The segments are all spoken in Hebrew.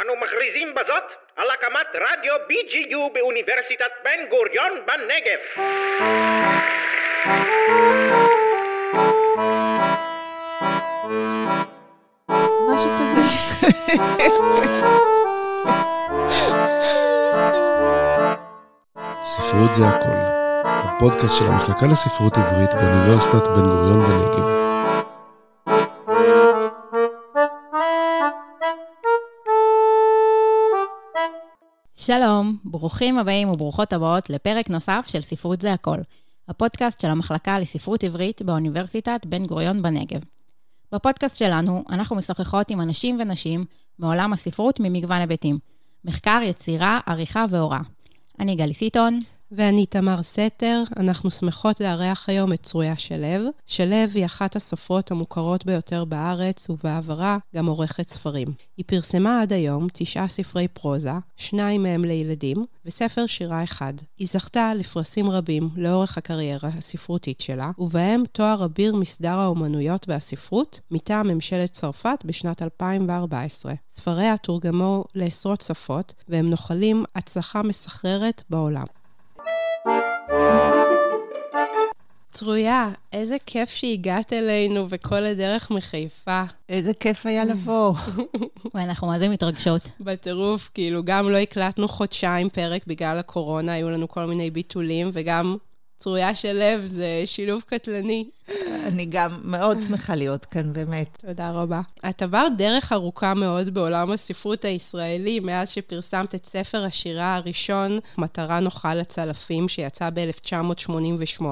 אנו מכריזים בזאת על הקמת רדיו BGU באוניברסיטת בן גוריון בנגב. משהו כזה. ספרות זה הכל, הפודקאסט של המחלקה לספרות עברית באוניברסיטת בן גוריון בנגב. ברוכים הבאים וברוכות הבאות לפרק נוסף של ספרות זה הכל, הפודקאסט של המחלקה לספרות עברית באוניברסיטת בן גוריון בנגב. בפודקאסט שלנו אנחנו משוחחות עם אנשים ונשים מעולם הספרות ממגוון היבטים, מחקר, יצירה, עריכה והוראה. אני גלי סיטון. ואני תמר סתר, אנחנו שמחות לארח היום את צרויה שלו. שלו היא אחת הסופרות המוכרות ביותר בארץ, ובעברה גם עורכת ספרים. היא פרסמה עד היום תשעה ספרי פרוזה, שניים מהם לילדים, וספר שירה אחד. היא זכתה לפרסים רבים לאורך הקריירה הספרותית שלה, ובהם תואר אביר מסדר האומנויות והספרות, מטעם ממשלת צרפת בשנת 2014. ספריה תורגמו לעשרות שפות, והם נוחלים הצלחה מסחררת בעולם. צרויה, איזה כיף שהגעת אלינו וכל הדרך מחיפה. איזה כיף היה לבוא. ואנחנו מה זה מתרגשות. בטירוף, כאילו, גם לא הקלטנו חודשיים פרק בגלל הקורונה, היו לנו כל מיני ביטולים, וגם צרויה של לב זה שילוב קטלני. אני גם מאוד שמחה להיות כאן, באמת. תודה רבה. את עברת דרך ארוכה מאוד בעולם הספרות הישראלי, מאז שפרסמת את ספר השירה הראשון, מטרה נוחה לצלפים, שיצא ב-1988,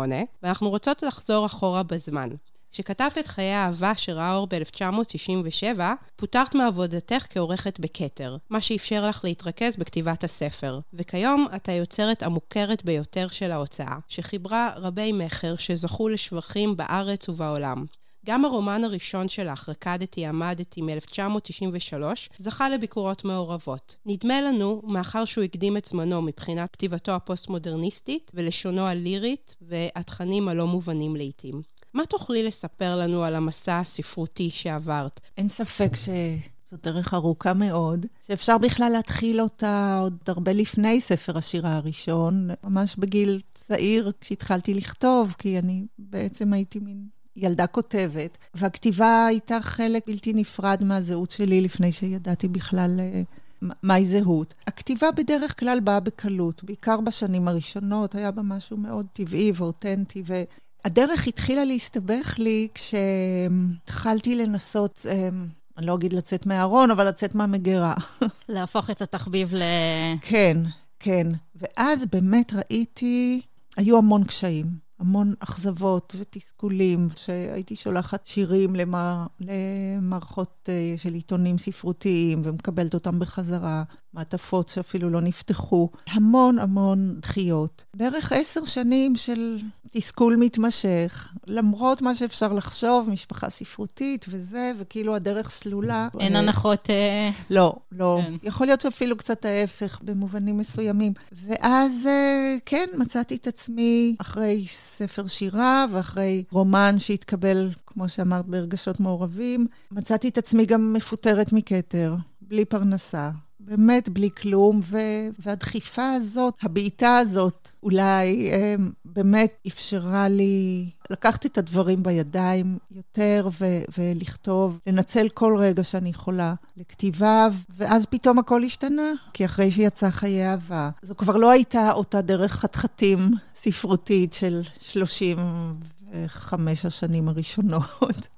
ואנחנו רוצות לחזור אחורה בזמן. כשכתבת את חיי האהבה שראה אור ב-1997, פוטרת מעבודתך כעורכת בכתר, מה שאפשר לך להתרכז בכתיבת הספר. וכיום את היוצרת המוכרת ביותר של ההוצאה, שחיברה רבי מכר שזכו לשבחים בארץ ובעולם. גם הרומן הראשון שלך, רקדתי, עמדתי, מ-1993, זכה לביקורות מעורבות. נדמה לנו, מאחר שהוא הקדים את זמנו מבחינת כתיבתו הפוסט-מודרניסטית ולשונו הלירית והתכנים הלא מובנים לעיתים. מה תוכלי לספר לנו על המסע הספרותי שעברת? אין ספק שזו דרך ארוכה מאוד, שאפשר בכלל להתחיל אותה עוד הרבה לפני ספר השירה הראשון, ממש בגיל צעיר כשהתחלתי לכתוב, כי אני בעצם הייתי מין ילדה כותבת, והכתיבה הייתה חלק בלתי נפרד מהזהות שלי לפני שידעתי בכלל אה, מהי זהות. הכתיבה בדרך כלל באה בקלות, בעיקר בשנים הראשונות, היה בה משהו מאוד טבעי ואותנטי. הדרך התחילה להסתבך לי כשהתחלתי לנסות, אמ, אני לא אגיד לצאת מהארון, אבל לצאת מהמגירה. להפוך את התחביב ל... כן, כן. ואז באמת ראיתי, היו המון קשיים. המון אכזבות ותסכולים, שהייתי שולחת שירים למע... למערכות אה, של עיתונים ספרותיים ומקבלת אותם בחזרה, מעטפות שאפילו לא נפתחו. המון המון דחיות. בערך עשר שנים של תסכול מתמשך, למרות מה שאפשר לחשוב, משפחה ספרותית וזה, וכאילו הדרך סלולה. אין הנחות... אה, לא, לא. כן. יכול להיות שאפילו קצת ההפך במובנים מסוימים. ואז, אה, כן, מצאתי את עצמי אחרי ספר שירה ואחרי רומן שהתקבל, כמו שאמרת, ברגשות מעורבים, מצאתי את עצמי גם מפוטרת מכתר, בלי פרנסה. באמת בלי כלום, ו- והדחיפה הזאת, הבעיטה הזאת, אולי אה, באמת אפשרה לי לקחת את הדברים בידיים יותר ו- ולכתוב, לנצל כל רגע שאני יכולה לכתיבה, ואז פתאום הכל השתנה, כי אחרי שיצא חיי אהבה, זו כבר לא הייתה אותה דרך חתחתים ספרותית של 35 השנים הראשונות.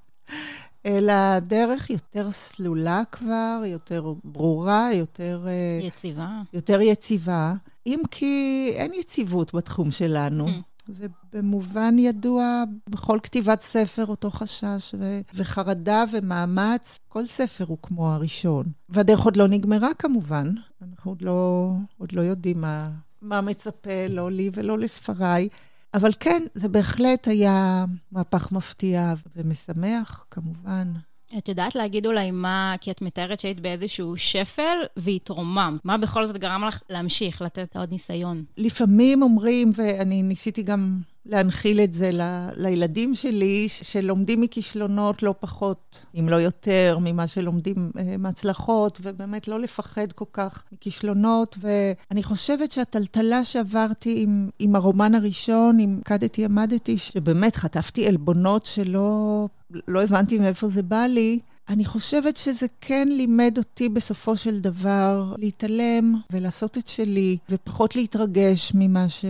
אלא דרך יותר סלולה כבר, יותר ברורה, יותר... אה, יציבה. יותר יציבה, אם כי אין יציבות בתחום שלנו. Mm. ובמובן ידוע, בכל כתיבת ספר אותו חשש ו- וחרדה ומאמץ, כל ספר הוא כמו הראשון. והדרך עוד לא נגמרה כמובן, אנחנו עוד לא, עוד לא יודעים מה, מה מצפה, לא לי ולא לספריי. אבל כן, זה בהחלט היה מהפך מפתיע ומשמח, כמובן. את יודעת להגיד אולי מה, כי את מתארת שהיית באיזשהו שפל והתרוממת. מה בכל זאת גרם לך להמשיך, לתת עוד ניסיון? לפעמים אומרים, ואני ניסיתי גם להנחיל את זה ל, לילדים שלי, שלומדים מכישלונות לא פחות, אם לא יותר, ממה שלומדים אה, מהצלחות, ובאמת לא לפחד כל כך מכישלונות. ואני חושבת שהטלטלה שעברתי עם, עם הרומן הראשון, עם קדתי עמדתי, שבאמת חטפתי עלבונות שלא לא הבנתי מאיפה זה בא לי, אני חושבת שזה כן לימד אותי בסופו של דבר להתעלם ולעשות את שלי, ופחות להתרגש ממה ש...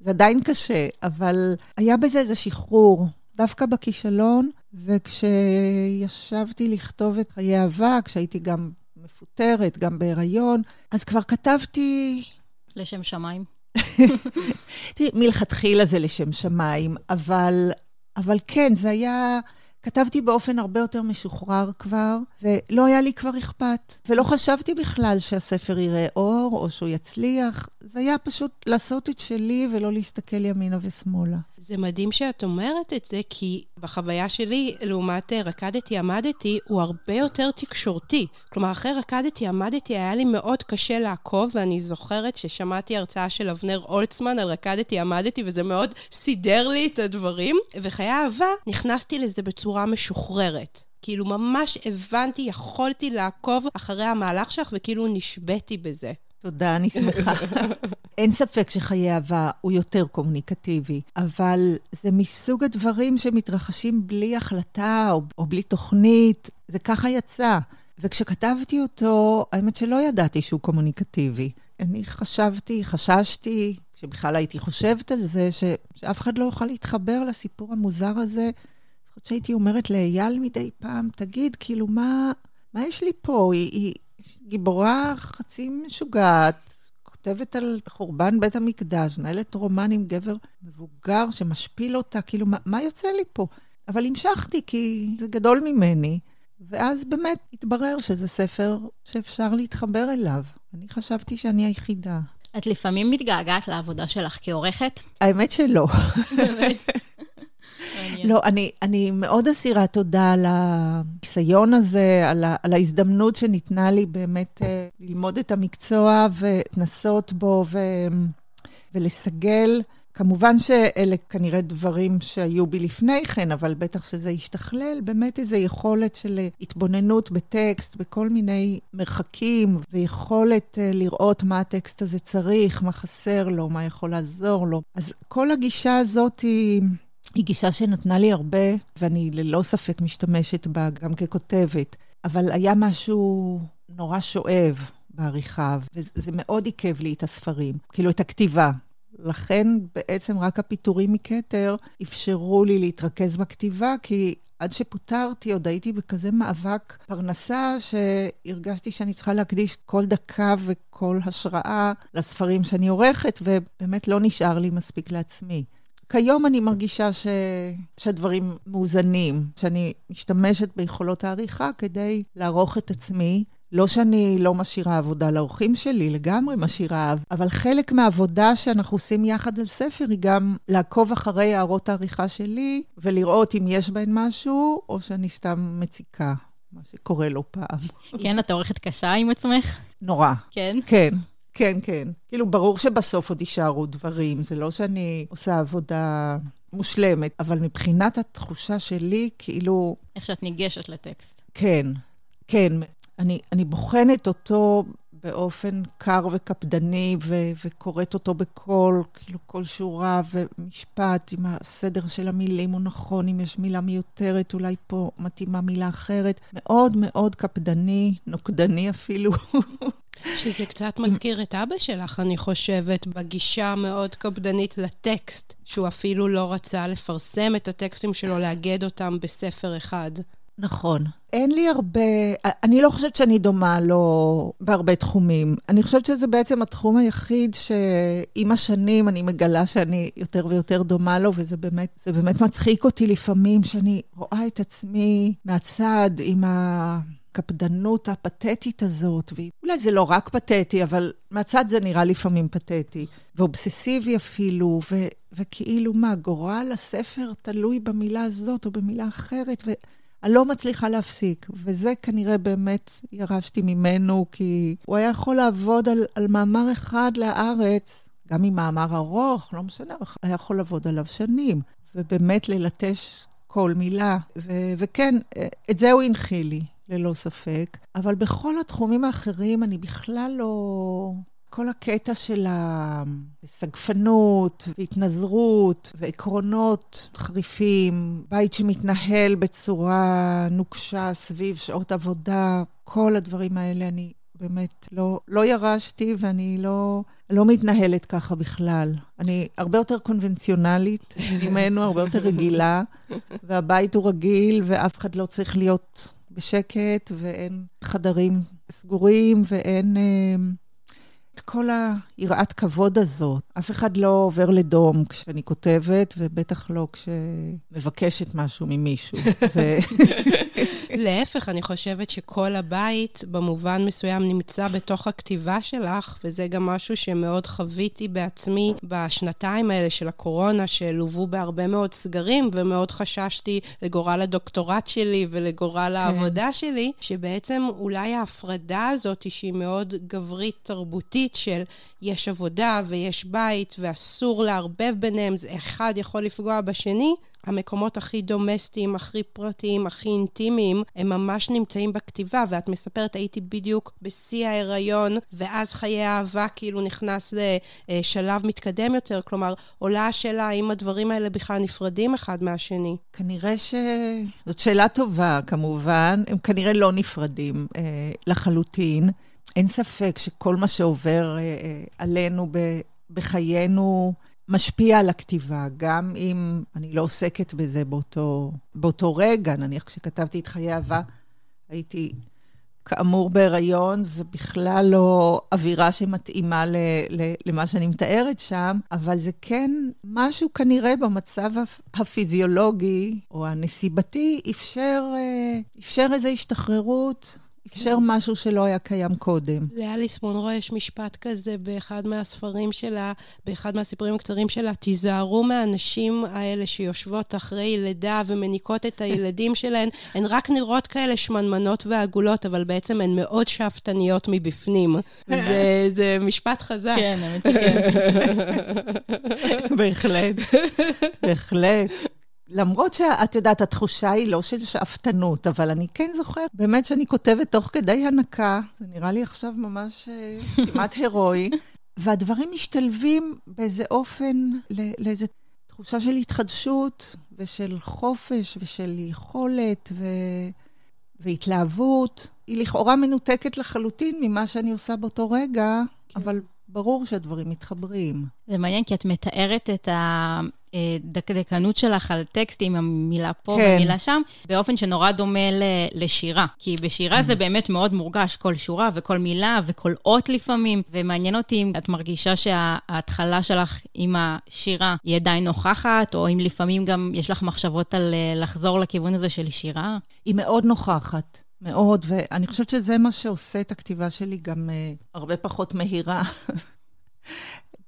זה עדיין קשה, אבל היה בזה איזה שחרור, דווקא בכישלון, וככשישבתי לכתוב את חיי אהבה, כשהייתי גם מפוטרת, גם בהיריון, אז כבר כתבתי... לשם שמיים. מלכתחילה זה לשם שמיים, אבל, אבל כן, זה היה... כתבתי באופן הרבה יותר משוחרר כבר, ולא היה לי כבר אכפת. ולא חשבתי בכלל שהספר יראה אור, או שהוא יצליח. זה היה פשוט לעשות את שלי ולא להסתכל ימינה ושמאלה. זה מדהים שאת אומרת את זה, כי בחוויה שלי, לעומת אה, רקדתי עמדתי, הוא הרבה יותר תקשורתי. כלומר, אחרי רקדתי עמדתי, היה לי מאוד קשה לעקוב, ואני זוכרת ששמעתי הרצאה של אבנר אולצמן על רקדתי עמדתי, וזה מאוד סידר לי את הדברים. וחיי אהבה, נכנסתי לזה בצורה משוחררת. כאילו, ממש הבנתי, יכולתי לעקוב אחרי המהלך שלך, וכאילו נשבתי בזה. תודה, אני שמחה. אין ספק שחיי אהבה הוא יותר קומוניקטיבי, אבל זה מסוג הדברים שמתרחשים בלי החלטה או, או בלי תוכנית, זה ככה יצא. וכשכתבתי אותו, האמת שלא ידעתי שהוא קומוניקטיבי. אני חשבתי, חששתי, כשבכלל הייתי חושבת על זה, ש, שאף אחד לא יוכל להתחבר לסיפור המוזר הזה. חושבת שהייתי אומרת לאייל מדי פעם, תגיד, כאילו, מה, מה יש לי פה? היא, היא, גיבורה חצי משוגעת, כותבת על חורבן בית המקדש, מנהלת רומן עם גבר מבוגר שמשפיל אותה, כאילו, מה, מה יוצא לי פה? אבל המשכתי, כי זה גדול ממני, ואז באמת התברר שזה ספר שאפשר להתחבר אליו. אני חשבתי שאני היחידה. את לפעמים מתגעגעת לעבודה שלך כעורכת? האמת שלא. באמת? לא, אני, אני מאוד אסירה תודה על הניסיון הזה, על, ה, על ההזדמנות שניתנה לי באמת אה, ללמוד את המקצוע ולנסות בו ו, ולסגל. כמובן שאלה כנראה דברים שהיו בי לפני כן, אבל בטח שזה ישתכלל, באמת איזו יכולת של התבוננות בטקסט, בכל מיני מרחקים, ויכולת uh, לראות מה הטקסט הזה צריך, מה חסר לו, מה יכול לעזור לו. אז כל הגישה הזאת היא... היא גישה שנתנה לי הרבה, ואני ללא ספק משתמשת בה גם ככותבת. אבל היה משהו נורא שואב בעריכה, וזה מאוד עיכב לי את הספרים, כאילו את הכתיבה. לכן בעצם רק הפיטורים מכתר אפשרו לי להתרכז בכתיבה, כי עד שפוטרתי עוד הייתי בכזה מאבק פרנסה, שהרגשתי שאני צריכה להקדיש כל דקה וכל השראה לספרים שאני עורכת, ובאמת לא נשאר לי מספיק לעצמי. כיום אני מרגישה ש... שהדברים מאוזנים, שאני משתמשת ביכולות העריכה כדי לערוך את עצמי. לא שאני לא משאירה עבודה לאורחים שלי, לגמרי משאירה, אבל חלק מהעבודה שאנחנו עושים יחד על ספר היא גם לעקוב אחרי הערות העריכה שלי ולראות אם יש בהן משהו, או שאני סתם מציקה, מה שקורה לא פעם. כן, את עורכת קשה עם עצמך? נורא. כן? כן. כן, כן. כאילו, ברור שבסוף עוד יישארו דברים, זה לא שאני עושה עבודה מושלמת, אבל מבחינת התחושה שלי, כאילו... איך שאת ניגשת לטקסט. כן, כן. אני, אני בוחנת אותו באופן קר וקפדני, ו- וקוראת אותו בקול, כאילו כל שורה ומשפט, אם הסדר של המילים הוא נכון, אם יש מילה מיותרת, אולי פה מתאימה מילה אחרת. מאוד מאוד קפדני, נוקדני אפילו. שזה קצת מזכיר את אבא שלך, אני חושבת, בגישה המאוד קפדנית לטקסט, שהוא אפילו לא רצה לפרסם את הטקסטים שלו, לאגד אותם בספר אחד. נכון. אין לי הרבה, אני לא חושבת שאני דומה לו בהרבה תחומים. אני חושבת שזה בעצם התחום היחיד שעם השנים אני מגלה שאני יותר ויותר דומה לו, וזה באמת, באמת מצחיק אותי לפעמים, שאני רואה את עצמי מהצד עם ה... הקפדנות הפתטית הזאת, ואולי זה לא רק פתטי, אבל מהצד זה נראה לפעמים פתטי, ואובססיבי אפילו, ו, וכאילו מה, גורל הספר תלוי במילה הזאת או במילה אחרת, ואני לא מצליחה להפסיק. וזה כנראה באמת ירשתי ממנו, כי הוא היה יכול לעבוד על, על מאמר אחד להארץ, גם אם מאמר ארוך, לא משנה, היה יכול לעבוד עליו שנים, ובאמת ללטש כל מילה. ו- וכן, את זה הוא הנחיל לי, ללא ספק. אבל בכל התחומים האחרים אני בכלל לא... כל הקטע של הסגפנות והתנזרות ועקרונות חריפים, בית שמתנהל בצורה נוקשה סביב שעות עבודה, כל הדברים האלה אני באמת לא, לא ירשתי ואני לא, לא מתנהלת ככה בכלל. אני הרבה יותר קונבנציונלית ממנו, הרבה יותר רגילה, והבית הוא רגיל ואף אחד לא צריך להיות בשקט, ואין חדרים סגורים ואין... את כל היראת כבוד הזאת. אף אחד לא עובר לדום כשאני כותבת, ובטח לא כשמבקשת משהו ממישהו. זה... להפך, אני חושבת שכל הבית, במובן מסוים, נמצא בתוך הכתיבה שלך, וזה גם משהו שמאוד חוויתי בעצמי בשנתיים האלה של הקורונה, שלוו בהרבה מאוד סגרים, ומאוד חששתי לגורל הדוקטורט שלי ולגורל כן. העבודה שלי, שבעצם אולי ההפרדה הזאת, שהיא מאוד גברית תרבותית, של יש עבודה ויש בית, ואסור לערבב ביניהם, זה אחד יכול לפגוע בשני, המקומות הכי דומסטיים, הכי פרטיים, הכי אינטימיים, הם ממש נמצאים בכתיבה, ואת מספרת, הייתי בדיוק בשיא ההיריון, ואז חיי האהבה כאילו נכנס לשלב מתקדם יותר, כלומר, עולה השאלה האם הדברים האלה בכלל נפרדים אחד מהשני. כנראה ש... זאת שאלה טובה, כמובן, הם כנראה לא נפרדים אה, לחלוטין. אין ספק שכל מה שעובר אה, אה, עלינו. בחיינו, משפיע על הכתיבה, גם אם אני לא עוסקת בזה באותו, באותו רגע. נניח כשכתבתי את חיי אהבה, הייתי כאמור בהיריון, זה בכלל לא אווירה שמתאימה ל, ל, למה שאני מתארת שם, אבל זה כן משהו כנראה במצב הפיזיולוגי או הנסיבתי, אפשר, אה, אפשר איזו השתחררות. אפשר משהו שלא היה קיים קודם. לאליס מונרו יש משפט כזה באחד מהספרים שלה, באחד מהסיפורים הקצרים שלה, תיזהרו מהנשים האלה שיושבות אחרי לידה ומניקות את הילדים שלהן. הן רק נראות כאלה שמנמנות ועגולות, אבל בעצם הן מאוד שאפתניות מבפנים. זה, זה משפט חזק. כן, האמת שכן. בהחלט, בהחלט. למרות שאת יודעת, התחושה היא לא של שאפתנות, אבל אני כן זוכרת באמת שאני כותבת תוך כדי הנקה, זה נראה לי עכשיו ממש uh, כמעט הירואי, והדברים משתלבים באיזה אופן לאיזו תחושה של התחדשות ושל חופש ושל יכולת ו... והתלהבות. היא לכאורה מנותקת לחלוטין ממה שאני עושה באותו רגע, כן. אבל ברור שהדברים מתחברים. זה מעניין, כי את מתארת את הדקדקנות שלך על טקסטים, המילה פה כן. ומילה שם, באופן שנורא דומה לשירה. כי בשירה זה באמת מאוד מורגש, כל שורה וכל מילה וכל אות לפעמים, ומעניין אותי אם את מרגישה שההתחלה שלך עם השירה היא עדיין נוכחת, או אם לפעמים גם יש לך מחשבות על אה, לחזור לכיוון הזה של שירה. היא מאוד נוכחת. מאוד, ואני חושבת שזה מה שעושה את הכתיבה שלי גם uh, הרבה פחות מהירה.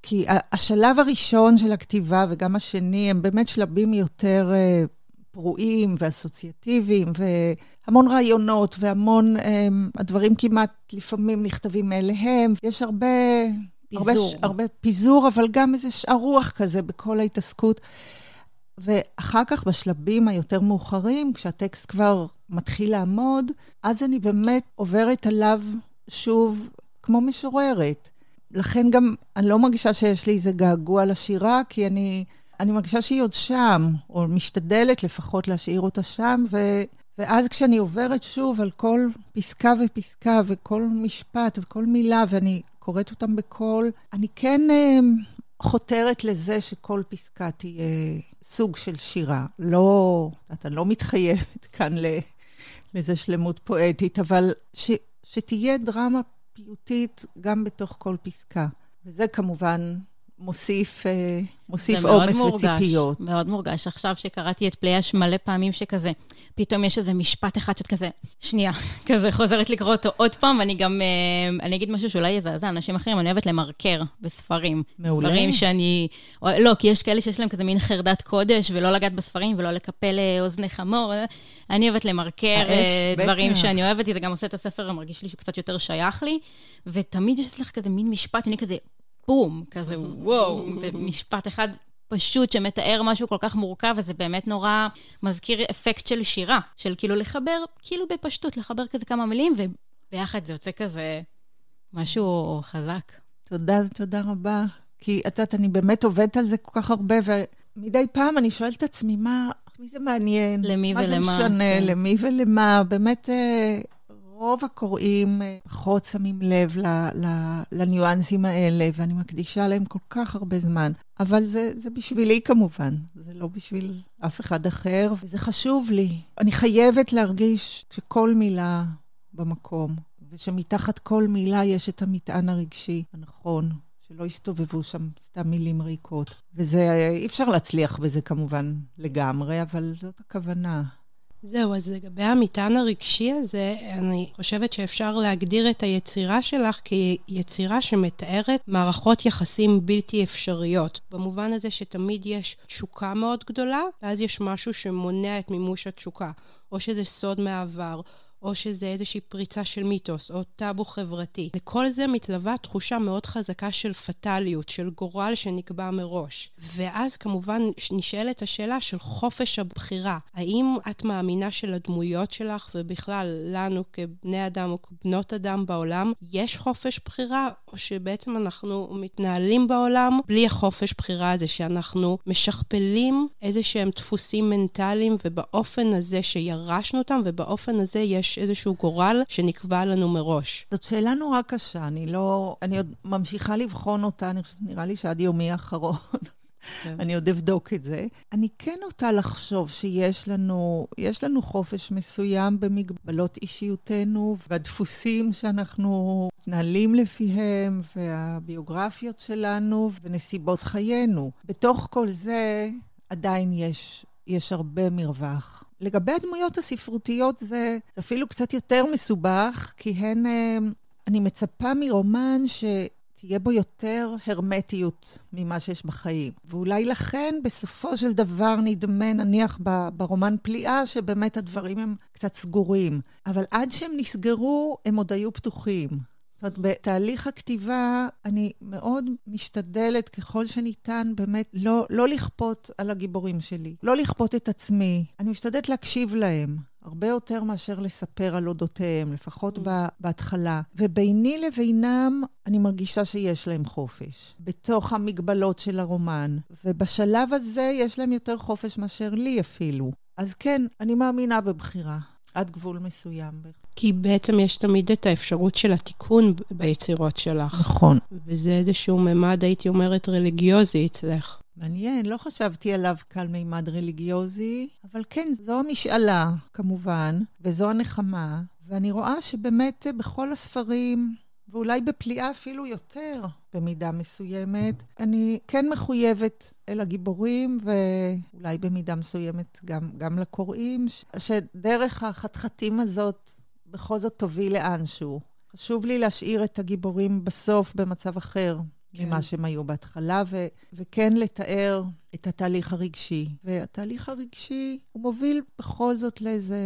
כי השלב הראשון של הכתיבה וגם השני הם באמת שלבים יותר uh, פרועים ואסוציאטיביים, והמון רעיונות והמון, um, הדברים כמעט לפעמים נכתבים מאליהם. יש הרבה... פיזור. הרבה, הרבה פיזור, אבל גם איזה שאר רוח כזה בכל ההתעסקות. ואחר כך, בשלבים היותר מאוחרים, כשהטקסט כבר מתחיל לעמוד, אז אני באמת עוברת עליו שוב כמו משוררת. לכן גם אני לא מרגישה שיש לי איזה געגוע לשירה, כי אני, אני מרגישה שהיא עוד שם, או משתדלת לפחות להשאיר אותה שם, ו, ואז כשאני עוברת שוב על כל פסקה ופסקה, וכל משפט וכל מילה, ואני קוראת אותם בקול, אני כן אה, חותרת לזה שכל פסקה תהיה סוג של שירה. לא, אתה לא מתחייבת כאן לאיזו שלמות פואטית, אבל ש, שתהיה דרמה פיוטית גם בתוך כל פסקה. וזה כמובן מוסיף, אה, מוסיף עומס וציפיות. זה מאוד מורגש. עכשיו שקראתי את פלייש מלא פעמים שכזה, פתאום יש איזה משפט אחד שאת כזה, שנייה, כזה חוזרת לקרוא אותו עוד פעם, ואני גם, אה, אני אגיד משהו שאולי יזעזע אנשים אחרים, אני אוהבת למרקר בספרים. מעולה. דברים שאני, לא, כי יש כאלה שיש להם כזה מין חרדת קודש, ולא לגעת בספרים, ולא לקפל אה, אוזני חמור. אני אוהבת למרקר דברים שאני אוהבת, זה גם עושה את הספר, מרגיש לי שהוא קצת יותר שייך לי, ותמיד יש לך כזה מין משפט, אני כזה, בום, כזה וואו, במשפט אחד פשוט שמתאר משהו כל כך מורכב, וזה באמת נורא מזכיר אפקט של שירה, של כאילו לחבר, כאילו בפשטות, לחבר כזה כמה מילים, וביחד זה יוצא כזה משהו חזק. תודה, תודה רבה. כי את יודעת, אני באמת עובדת על זה כל כך הרבה, ומדי פעם אני שואלת את עצמי, מה, מי זה מעניין? למי מה ולמה. מה זה משנה? כן. למי ולמה? באמת, אה, רוב הקוראים אה, פחות שמים לב לניואנסים האלה, ואני מקדישה להם כל כך הרבה זמן. אבל זה, זה בשבילי כמובן, זה לא בשביל אף אחד אחר, וזה חשוב לי. אני חייבת להרגיש שכל מילה במקום, ושמתחת כל מילה יש את המטען הרגשי הנכון. שלא יסתובבו שם סתם מילים ריקות. וזה, אי אפשר להצליח בזה כמובן לגמרי, אבל זאת הכוונה. זהו, אז לגבי המטען הרגשי הזה, אני חושבת שאפשר להגדיר את היצירה שלך כיצירה שמתארת מערכות יחסים בלתי אפשריות. במובן הזה שתמיד יש תשוקה מאוד גדולה, ואז יש משהו שמונע את מימוש התשוקה. או שזה סוד מהעבר, או שזה איזושהי פריצה של מיתוס, או טאבו חברתי. וכל זה מתלווה תחושה מאוד חזקה של פטאליות, של גורל שנקבע מראש. ואז כמובן נשאלת השאלה של חופש הבחירה. האם את מאמינה שלדמויות שלך, ובכלל לנו כבני אדם או כבנות אדם בעולם, יש חופש בחירה, שבעצם אנחנו מתנהלים בעולם בלי החופש בחירה הזה, שאנחנו משכפלים איזה שהם דפוסים מנטליים, ובאופן הזה שירשנו אותם, ובאופן הזה יש איזשהו גורל שנקבע לנו מראש. זאת שאלה נורא קשה, אני לא... אני עוד ממשיכה לבחון אותה, נראה לי שעד יומי האחרון. כן. אני עוד אבדוק את זה. אני כן נוטה לחשוב שיש לנו, יש לנו חופש מסוים במגבלות אישיותנו והדפוסים שאנחנו מתנהלים לפיהם והביוגרפיות שלנו ונסיבות חיינו. בתוך כל זה עדיין יש, יש הרבה מרווח. לגבי הדמויות הספרותיות זה אפילו קצת יותר מסובך, כי הן, אה, אני מצפה מרומן שתהיה בו יותר הרמטיות ממה שיש בחיים. ואולי לכן בסופו של דבר נדמה, נניח ברומן פליאה, שבאמת הדברים הם קצת סגורים. אבל עד שהם נסגרו, הם עוד היו פתוחים. זאת אומרת, בתהליך הכתיבה אני מאוד משתדלת ככל שניתן באמת לא, לא לכפות על הגיבורים שלי, לא לכפות את עצמי. אני משתדלת להקשיב להם. הרבה יותר מאשר לספר על אודותיהם, לפחות ב- בהתחלה. וביני לבינם, אני מרגישה שיש להם חופש, בתוך המגבלות של הרומן. ובשלב הזה יש להם יותר חופש מאשר לי אפילו. אז כן, אני מאמינה בבחירה, עד גבול מסוים. כי בעצם יש תמיד את האפשרות של התיקון ביצירות שלך. נכון. וזה איזשהו ממד, הייתי אומרת, רליגיוזי אצלך. מעניין, לא חשבתי עליו כעל מימד רליגיוזי, אבל כן, זו המשאלה, כמובן, וזו הנחמה, ואני רואה שבאמת בכל הספרים, ואולי בפליאה אפילו יותר, במידה מסוימת, אני כן מחויבת אל הגיבורים, ואולי במידה מסוימת גם, גם לקוראים, שדרך החתחתים הזאת בכל זאת תוביל לאנשהו. חשוב לי להשאיר את הגיבורים בסוף במצב אחר. כן. ממה שהם היו בהתחלה, ו- וכן לתאר את התהליך הרגשי. והתהליך הרגשי, הוא מוביל בכל זאת לאיזה...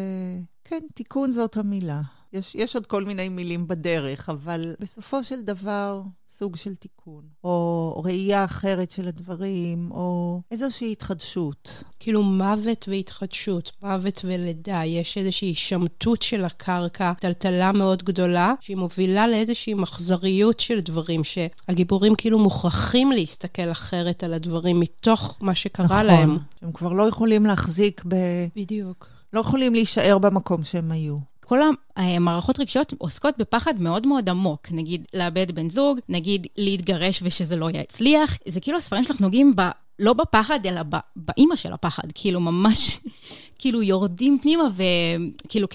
כן, תיקון זאת המילה. יש, יש עוד כל מיני מילים בדרך, אבל בסופו של דבר, סוג של תיקון, או ראייה אחרת של הדברים, או איזושהי התחדשות. כאילו מוות והתחדשות, מוות ולידה, יש איזושהי שמטות של הקרקע, טלטלה מאוד גדולה, שהיא מובילה לאיזושהי מחזריות של דברים, שהגיבורים כאילו מוכרחים להסתכל אחרת על הדברים מתוך מה שקרה נכון, להם. נכון, הם כבר לא יכולים להחזיק ב... בדיוק. לא יכולים להישאר במקום שהם היו. כל המערכות רגשיות עוסקות בפחד מאוד מאוד עמוק. נגיד, לאבד בן זוג, נגיד, להתגרש ושזה לא יצליח. זה כאילו הספרים שלך נוגעים ב... לא בפחד, אלא באימא של הפחד. כאילו, ממש, כאילו, יורדים פנימה, וכאילו,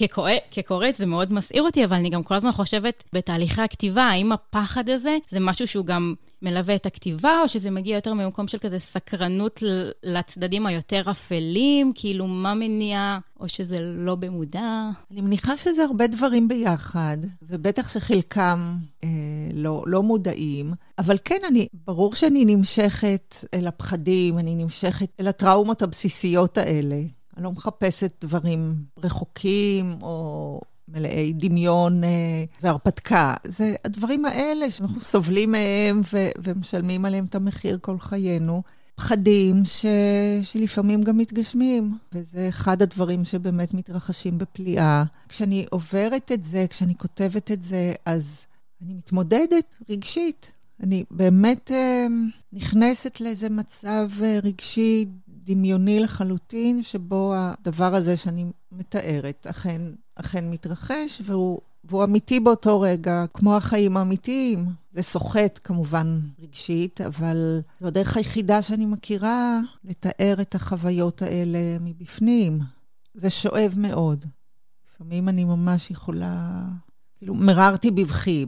כקוראת זה מאוד מסעיר אותי, אבל אני גם כל הזמן חושבת בתהליכי הכתיבה, האם הפחד הזה זה משהו שהוא גם מלווה את הכתיבה, או שזה מגיע יותר ממקום של כזה סקרנות לצדדים היותר אפלים? כאילו, מה מניע, או שזה לא במודע? אני מניחה שזה הרבה דברים ביחד, ובטח שחלקם אה, לא, לא מודעים, אבל כן, אני, ברור שאני נמשכת אל הפחדים, אני נמשכת אל הטראומות הבסיסיות האלה. אני לא מחפשת דברים רחוקים או מלאי דמיון אה, והרפתקה. זה הדברים האלה שאנחנו סובלים מהם ו- ומשלמים עליהם את המחיר כל חיינו. פחדים ש... שלפעמים גם מתגשמים, וזה אחד הדברים שבאמת מתרחשים בפליאה. כשאני עוברת את זה, כשאני כותבת את זה, אז אני מתמודדת רגשית. אני באמת אה, נכנסת לאיזה מצב אה, רגשי דמיוני לחלוטין, שבו הדבר הזה שאני מתארת אכן, אכן מתרחש, והוא, והוא אמיתי באותו רגע, כמו החיים האמיתיים. זה סוחט כמובן רגשית, אבל זו הדרך היחידה שאני מכירה לתאר את החוויות האלה מבפנים. זה שואב מאוד. לפעמים אני ממש יכולה... כאילו, מררתי בבכי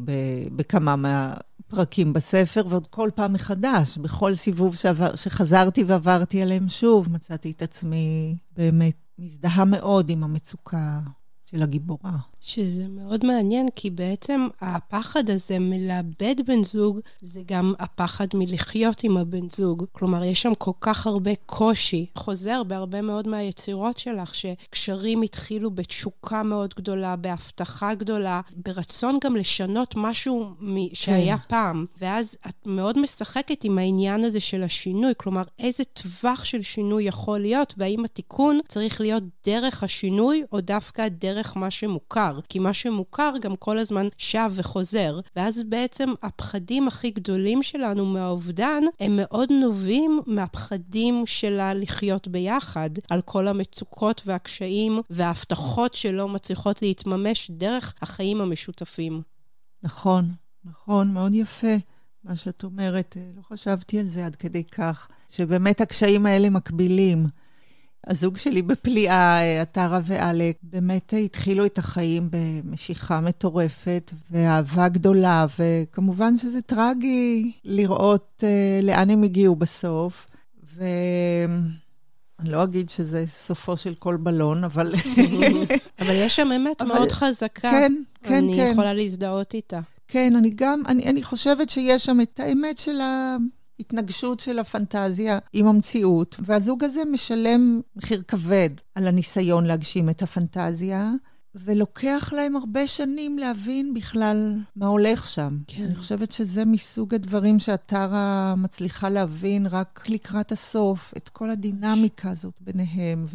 בכמה מהפרקים בספר, ועוד כל פעם מחדש, בכל סיבוב שעבר, שחזרתי ועברתי עליהם שוב, מצאתי את עצמי באמת מזדהה מאוד עם המצוקה של הגיבורה. שזה מאוד מעניין, כי בעצם הפחד הזה מלאבד בן זוג, זה גם הפחד מלחיות עם הבן זוג. כלומר, יש שם כל כך הרבה קושי. חוזר בהרבה מאוד מהיצירות שלך, שקשרים התחילו בתשוקה מאוד גדולה, בהבטחה גדולה, ברצון גם לשנות משהו שהיה כן. פעם. ואז את מאוד משחקת עם העניין הזה של השינוי. כלומר, איזה טווח של שינוי יכול להיות, והאם התיקון צריך להיות דרך השינוי, או דווקא דרך מה שמוכר. מוכר, כי מה שמוכר גם כל הזמן שב וחוזר. ואז בעצם הפחדים הכי גדולים שלנו מהאובדן, הם מאוד נובעים מהפחדים של הלחיות ביחד, על כל המצוקות והקשיים וההבטחות שלא מצליחות להתממש דרך החיים המשותפים. נכון, נכון, מאוד יפה מה שאת אומרת. לא חשבתי על זה עד כדי כך, שבאמת הקשיים האלה מקבילים. הזוג שלי בפליאה, עטרה ואלק, באמת התחילו את החיים במשיכה מטורפת ואהבה גדולה, וכמובן שזה טרגי לראות uh, לאן הם הגיעו בסוף. ואני לא אגיד שזה סופו של כל בלון, אבל... אבל יש שם אמת אבל... מאוד חזקה. כן, כן, אני כן. אני יכולה להזדהות איתה. כן, אני גם, אני, אני חושבת שיש שם את האמת של ה... התנגשות של הפנטזיה עם המציאות, והזוג הזה משלם מחיר כבד על הניסיון להגשים את הפנטזיה, ולוקח להם הרבה שנים להבין בכלל מה הולך שם. כן. אני חושבת שזה מסוג הדברים שהטרה מצליחה להבין רק לקראת הסוף, את כל הדינמיקה הזאת ביניהם,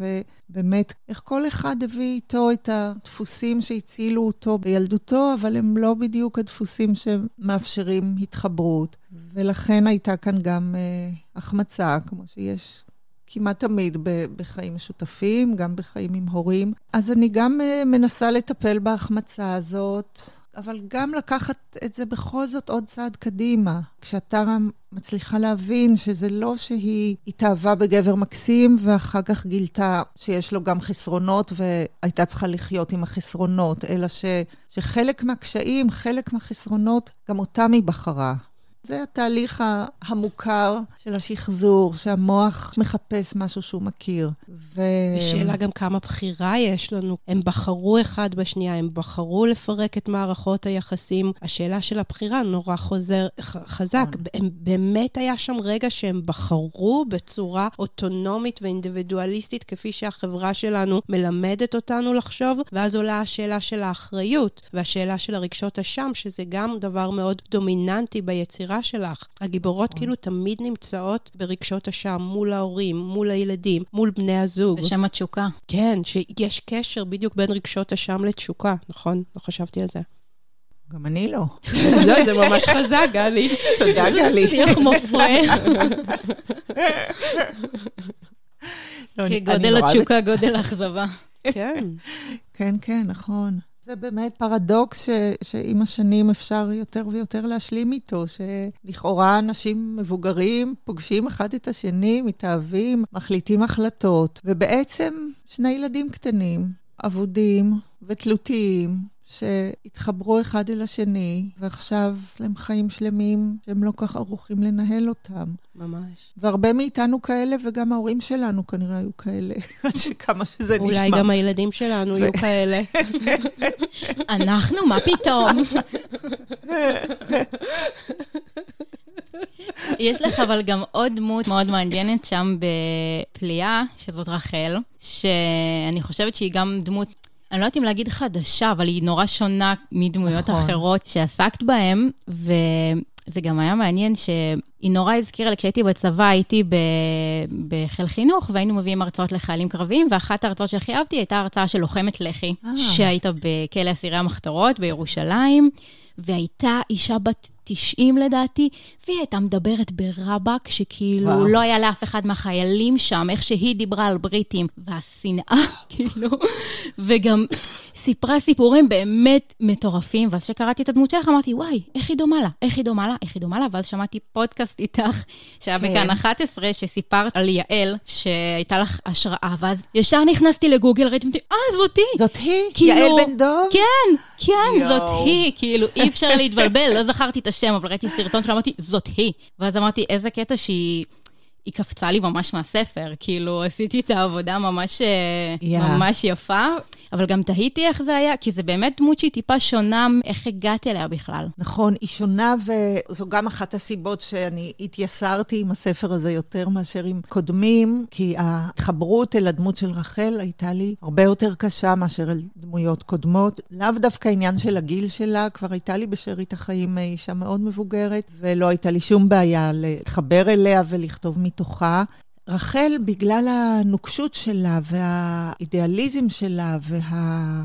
ובאמת, איך כל אחד הביא איתו את הדפוסים שהצילו אותו בילדותו, אבל הם לא בדיוק הדפוסים שמאפשרים התחברות. ולכן הייתה כאן גם אה, החמצה, כמו שיש כמעט תמיד בחיים משותפים, גם בחיים עם הורים. אז אני גם uh, מנסה לטפל בהחמצה הזאת, אבל גם לקחת את זה בכל זאת עוד צעד קדימה. כשהטרה מצליחה להבין שזה לא שהיא התאהבה בגבר מקסים, ואחר כך גילתה שיש לו גם חסרונות, והייתה צריכה לחיות עם החסרונות, אלא ש, שחלק מהקשיים, חלק מהחסרונות, גם אותם היא בחרה. זה התהליך המוכר של השחזור, שהמוח מחפש משהו שהוא מכיר. ו... ושאלה גם כמה בחירה יש לנו. הם בחרו אחד בשנייה, הם בחרו לפרק את מערכות היחסים. השאלה של הבחירה נורא חוזר, חזק. נכון. הם, באמת היה שם רגע שהם בחרו בצורה אוטונומית ואינדיבידואליסטית, כפי שהחברה שלנו מלמדת אותנו לחשוב, ואז עולה השאלה של האחריות, והשאלה של הרגשות אשם, שזה גם דבר מאוד דומיננטי ביצירה. הבחירה שלך. הגיבורות כאילו תמיד נמצאות ברגשות אשם, מול ההורים, מול הילדים, מול בני הזוג. בשם התשוקה. כן, שיש קשר בדיוק בין רגשות אשם לתשוקה, נכון? לא חשבתי על זה. גם אני לא. לא, זה ממש חזק, גלי. תודה, גלי. שיח מופרה. כגודל התשוקה, גודל האכזבה. כן. כן, כן, נכון. זה באמת פרדוקס ש, שעם השנים אפשר יותר ויותר להשלים איתו, שלכאורה אנשים מבוגרים פוגשים אחד את השני, מתאהבים, מחליטים החלטות, ובעצם שני ילדים קטנים, אבודים ותלותיים, שהתחברו אחד אל השני, ועכשיו הם חיים שלמים שהם לא כך ערוכים לנהל אותם. ממש. והרבה מאיתנו כאלה, וגם ההורים שלנו כנראה היו כאלה, עד שכמה שזה אולי נשמע. אולי גם הילדים שלנו יהיו כאלה. אנחנו, מה פתאום? יש לך אבל גם עוד דמות מאוד מעניינת שם בפליאה, שזאת רחל, שאני חושבת שהיא גם דמות אני לא יודעת אם להגיד חדשה, אבל היא נורא שונה מדמויות נכון. אחרות שעסקת בהן, וזה גם היה מעניין שהיא נורא הזכירה לי, כשהייתי בצבא, הייתי ב... בחיל חינוך, והיינו מביאים הרצאות לחיילים קרביים, ואחת ההרצאות שהכי אהבתי הייתה הרצאה של לוחמת לח"י, אה. שהיית בכלא אסירי המחתרות בירושלים, והייתה אישה בת 90 לדעתי, והיא הייתה מדברת ברבק, שכאילו וואו. לא היה לאף אחד מהחיילים שם, איך שהיא דיברה על בריטים, והשנאה, כאילו, וגם סיפרה סיפורים באמת מטורפים, ואז כשקראתי את הדמות שלך, אמרתי, וואי, איך היא דומה לה? איך היא דומה לה? איך היא דומה לה? ואז שמעתי פודקאסט איתך, שהיה כן. בכאן 11, שסיפרת על יעל, שהייתה לך השראה, ואז ישר נכנסתי לגוגל, ראיתי, אה, זאתי. זאת היא? כאילו- יעל בן דב? כן, כן, יואו. זאת היא, כאילו, אי אפשר להתבלבל, לא זכרתי את השם, אבל ראיתי סרטון שלה, אמרתי, זאת היא. ואז אמרתי, איזה קטע שהיא... היא קפצה לי ממש מהספר, כאילו, עשיתי את העבודה ממש, אה, יא. ממש יפה, אבל גם תהיתי איך זה היה, כי זה באמת דמות שהיא טיפה שונה, איך הגעת אליה בכלל. נכון, היא שונה, וזו גם אחת הסיבות שאני התייסרתי עם הספר הזה יותר מאשר עם קודמים, כי ההתחברות אל הדמות של רחל הייתה לי הרבה יותר קשה מאשר אל דמויות קודמות. לאו דווקא עניין של הגיל שלה, כבר הייתה לי בשארית החיים אישה מאוד מבוגרת, ולא הייתה לי שום בעיה להתחבר אליה ולכתוב מתוכה. רחל, בגלל הנוקשות שלה והאידיאליזם שלה וה...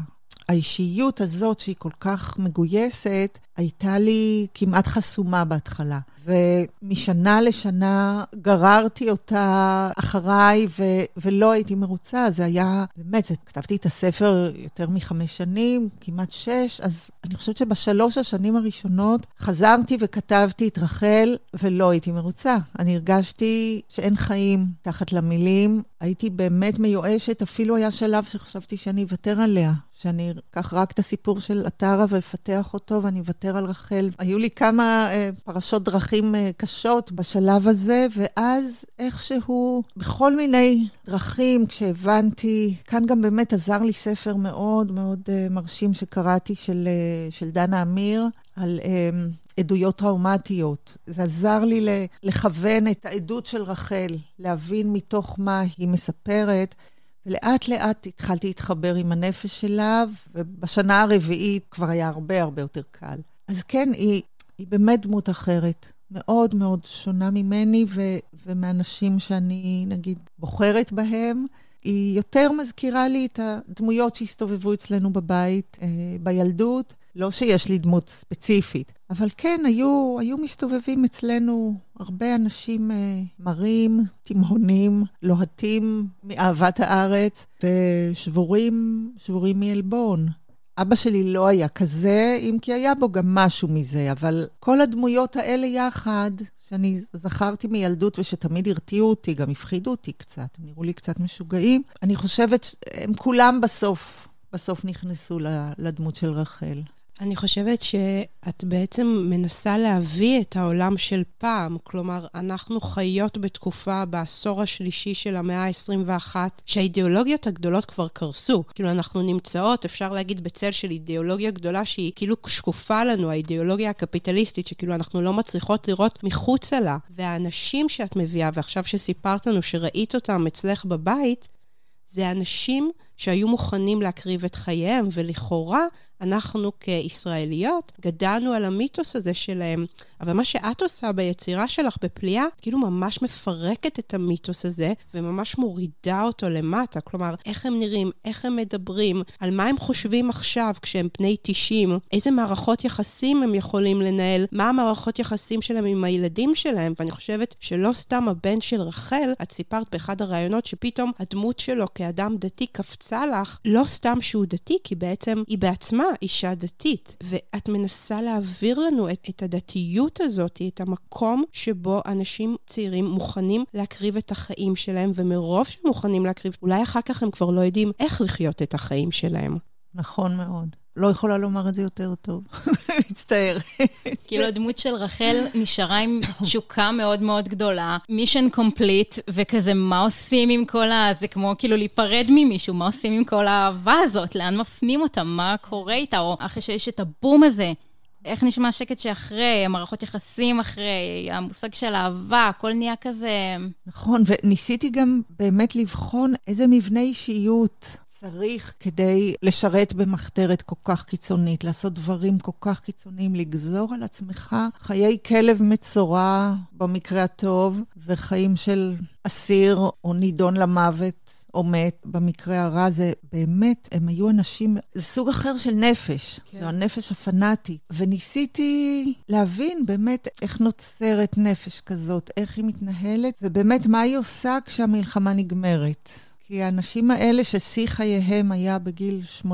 האישיות הזאת, שהיא כל כך מגויסת, הייתה לי כמעט חסומה בהתחלה. ומשנה לשנה גררתי אותה אחריי, ו- ולא הייתי מרוצה. זה היה, באמת, זה, כתבתי את הספר יותר מחמש שנים, כמעט שש, אז אני חושבת שבשלוש השנים הראשונות חזרתי וכתבתי את רחל, ולא הייתי מרוצה. אני הרגשתי שאין חיים תחת למילים. הייתי באמת מיואשת, אפילו היה שלב שחשבתי שאני אוותר עליה. שאני אקח רק את הסיפור של עטרה ואפתח אותו, ואני אוותר על רחל. היו לי כמה אה, פרשות דרכים אה, קשות בשלב הזה, ואז איכשהו, בכל מיני דרכים, כשהבנתי, כאן גם באמת עזר לי ספר מאוד מאוד אה, מרשים שקראתי, של, אה, של דנה אמיר, על אה, עדויות טראומטיות. זה עזר לי לכוון את העדות של רחל, להבין מתוך מה היא מספרת. ולאט לאט התחלתי להתחבר עם הנפש שלה, ובשנה הרביעית כבר היה הרבה הרבה יותר קל. אז כן, היא, היא באמת דמות אחרת, מאוד מאוד שונה ממני ו, ומאנשים שאני, נגיד, בוחרת בהם. היא יותר מזכירה לי את הדמויות שהסתובבו אצלנו בבית, אה, בילדות. לא שיש לי דמות ספציפית, אבל כן, היו, היו מסתובבים אצלנו הרבה אנשים אה, מרים, תימהונים, לוהטים מאהבת הארץ, ושבורים, שבורים מעלבון. אבא שלי לא היה כזה, אם כי היה בו גם משהו מזה, אבל כל הדמויות האלה יחד, שאני זכרתי מילדות ושתמיד הרתיעו אותי, גם הפחידו אותי קצת, הם נראו לי קצת משוגעים, אני חושבת שהם כולם בסוף, בסוף נכנסו לדמות של רחל. אני חושבת שאת בעצם מנסה להביא את העולם של פעם. כלומר, אנחנו חיות בתקופה, בעשור השלישי של המאה ה-21, שהאידיאולוגיות הגדולות כבר קרסו. כאילו, אנחנו נמצאות, אפשר להגיד, בצל של אידיאולוגיה גדולה שהיא כאילו שקופה לנו, האידיאולוגיה הקפיטליסטית, שכאילו אנחנו לא מצליחות לראות מחוצה לה. והאנשים שאת מביאה, ועכשיו שסיפרת לנו שראית אותם אצלך בבית, זה אנשים שהיו מוכנים להקריב את חייהם, ולכאורה, אנחנו כישראליות גדלנו על המיתוס הזה שלהם. אבל מה שאת עושה ביצירה שלך בפליאה, כאילו ממש מפרקת את המיתוס הזה, וממש מורידה אותו למטה. כלומר, איך הם נראים, איך הם מדברים, על מה הם חושבים עכשיו כשהם בני 90, איזה מערכות יחסים הם יכולים לנהל, מה המערכות יחסים שלהם עם הילדים שלהם. ואני חושבת שלא סתם הבן של רחל, את סיפרת באחד הראיונות שפתאום הדמות שלו כאדם דתי קפצה לך, לא סתם שהוא דתי, כי בעצם היא בעצמה אישה דתית. ואת מנסה להעביר לנו את, את הדתיות הזאת, את המקום שבו אנשים צעירים מוכנים להקריב את החיים שלהם, ומרוב שהם מוכנים להקריב, אולי אחר כך הם כבר לא יודעים איך לחיות את החיים שלהם. נכון מאוד. לא יכולה לומר את זה יותר טוב. מצטער. כאילו, הדמות של רחל נשארה עם תשוקה מאוד מאוד גדולה, מישן קומפליט, וכזה, מה עושים עם כל ה... זה כמו כאילו להיפרד ממישהו, מה עושים עם כל האהבה הזאת? לאן מפנים אותה? מה קורה איתה? או אחרי שיש את הבום הזה, איך נשמע השקט שאחרי, המערכות יחסים אחרי, המושג של אהבה, הכל נהיה כזה... נכון, וניסיתי גם באמת לבחון איזה מבנה אישיות צריך כדי לשרת במחתרת כל כך קיצונית, לעשות דברים כל כך קיצוניים, לגזור על עצמך חיי כלב מצורע במקרה הטוב, וחיים של אסיר או נידון למוות. או מת, במקרה הרע זה באמת, הם היו אנשים, זה סוג אחר של נפש, כן. זו הנפש הפנאטית. וניסיתי להבין באמת איך נוצרת נפש כזאת, איך היא מתנהלת, ובאמת מה היא עושה כשהמלחמה נגמרת. כי האנשים האלה ששיא חייהם היה בגיל 18-20,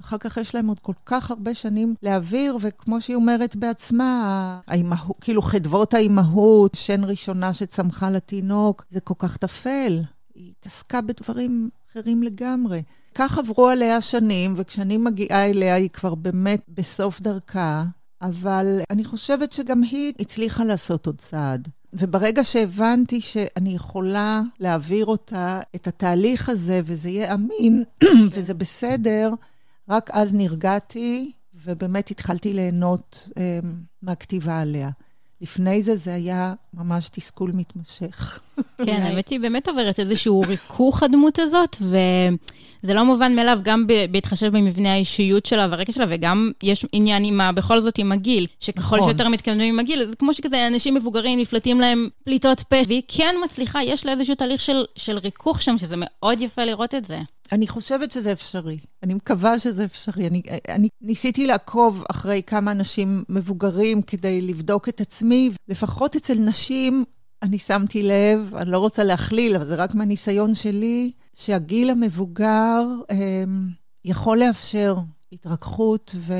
אחר כך יש להם עוד כל כך הרבה שנים להעביר, וכמו שהיא אומרת בעצמה, האימה, כאילו חדוות האימהות, שן ראשונה שצמחה לתינוק, זה כל כך טפל. היא התעסקה בדברים אחרים לגמרי. כך עברו עליה שנים, וכשאני מגיעה אליה היא כבר באמת בסוף דרכה, אבל אני חושבת שגם היא הצליחה לעשות עוד צעד. וברגע שהבנתי שאני יכולה להעביר אותה את התהליך הזה, וזה יהיה אמין, וזה בסדר, רק אז נרגעתי, ובאמת התחלתי ליהנות אה, מהכתיבה עליה. לפני זה זה היה ממש תסכול מתמשך. כן, האמת היא באמת עוברת איזשהו ריכוך הדמות הזאת, וזה לא מובן מאליו, גם בהתחשב במבנה האישיות שלה והרקע שלה, וגם יש עניין עם ה... בכל זאת עם הגיל, שככל נכון. שיותר מתקדמים עם הגיל, זה כמו שכזה אנשים מבוגרים נפלטים להם פליטות פה, והיא כן מצליחה, יש לה איזשהו תהליך של, של ריכוך שם, שזה מאוד יפה לראות את זה. אני חושבת שזה אפשרי. אני מקווה שזה אפשרי. אני, אני ניסיתי לעקוב אחרי כמה אנשים מבוגרים כדי לבדוק את עצמי. לפחות אצל נשים, אני שמתי לב, אני לא רוצה להכליל, אבל זה רק מהניסיון שלי, שהגיל המבוגר הם, יכול לאפשר התרככות ו...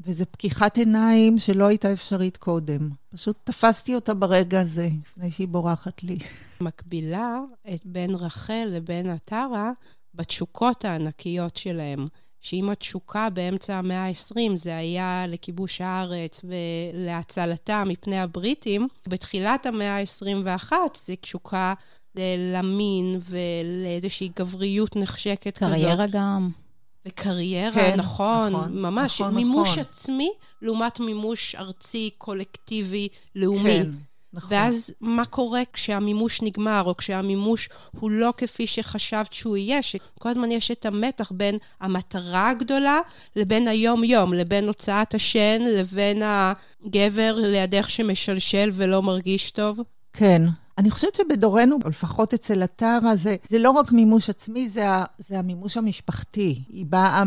וזו פקיחת עיניים שלא הייתה אפשרית קודם. פשוט תפסתי אותה ברגע הזה, לפני שהיא בורחת לי. מקבילה את בין רחל לבין עטרה בתשוקות הענקיות שלהם. שאם התשוקה באמצע המאה ה-20 זה היה לכיבוש הארץ ולהצלתה מפני הבריטים, בתחילת המאה ה-21 זה תשוקה למין ולאיזושהי גבריות נחשקת קריירה כזאת. קריירה גם. וקריירה, כן, נכון, נכון, ממש. נכון, מימוש נכון. עצמי לעומת מימוש ארצי, קולקטיבי, לאומי. כן. נכון. ואז מה קורה כשהמימוש נגמר, או כשהמימוש הוא לא כפי שחשבת שהוא יהיה, שכל הזמן יש את המתח בין המטרה הגדולה לבין היום-יום, לבין הוצאת השן, לבין הגבר לידך שמשלשל ולא מרגיש טוב? כן. אני חושבת שבדורנו, או לפחות אצל הטרה, זה, זה לא רק מימוש עצמי, זה, זה המימוש המשפחתי. היא באה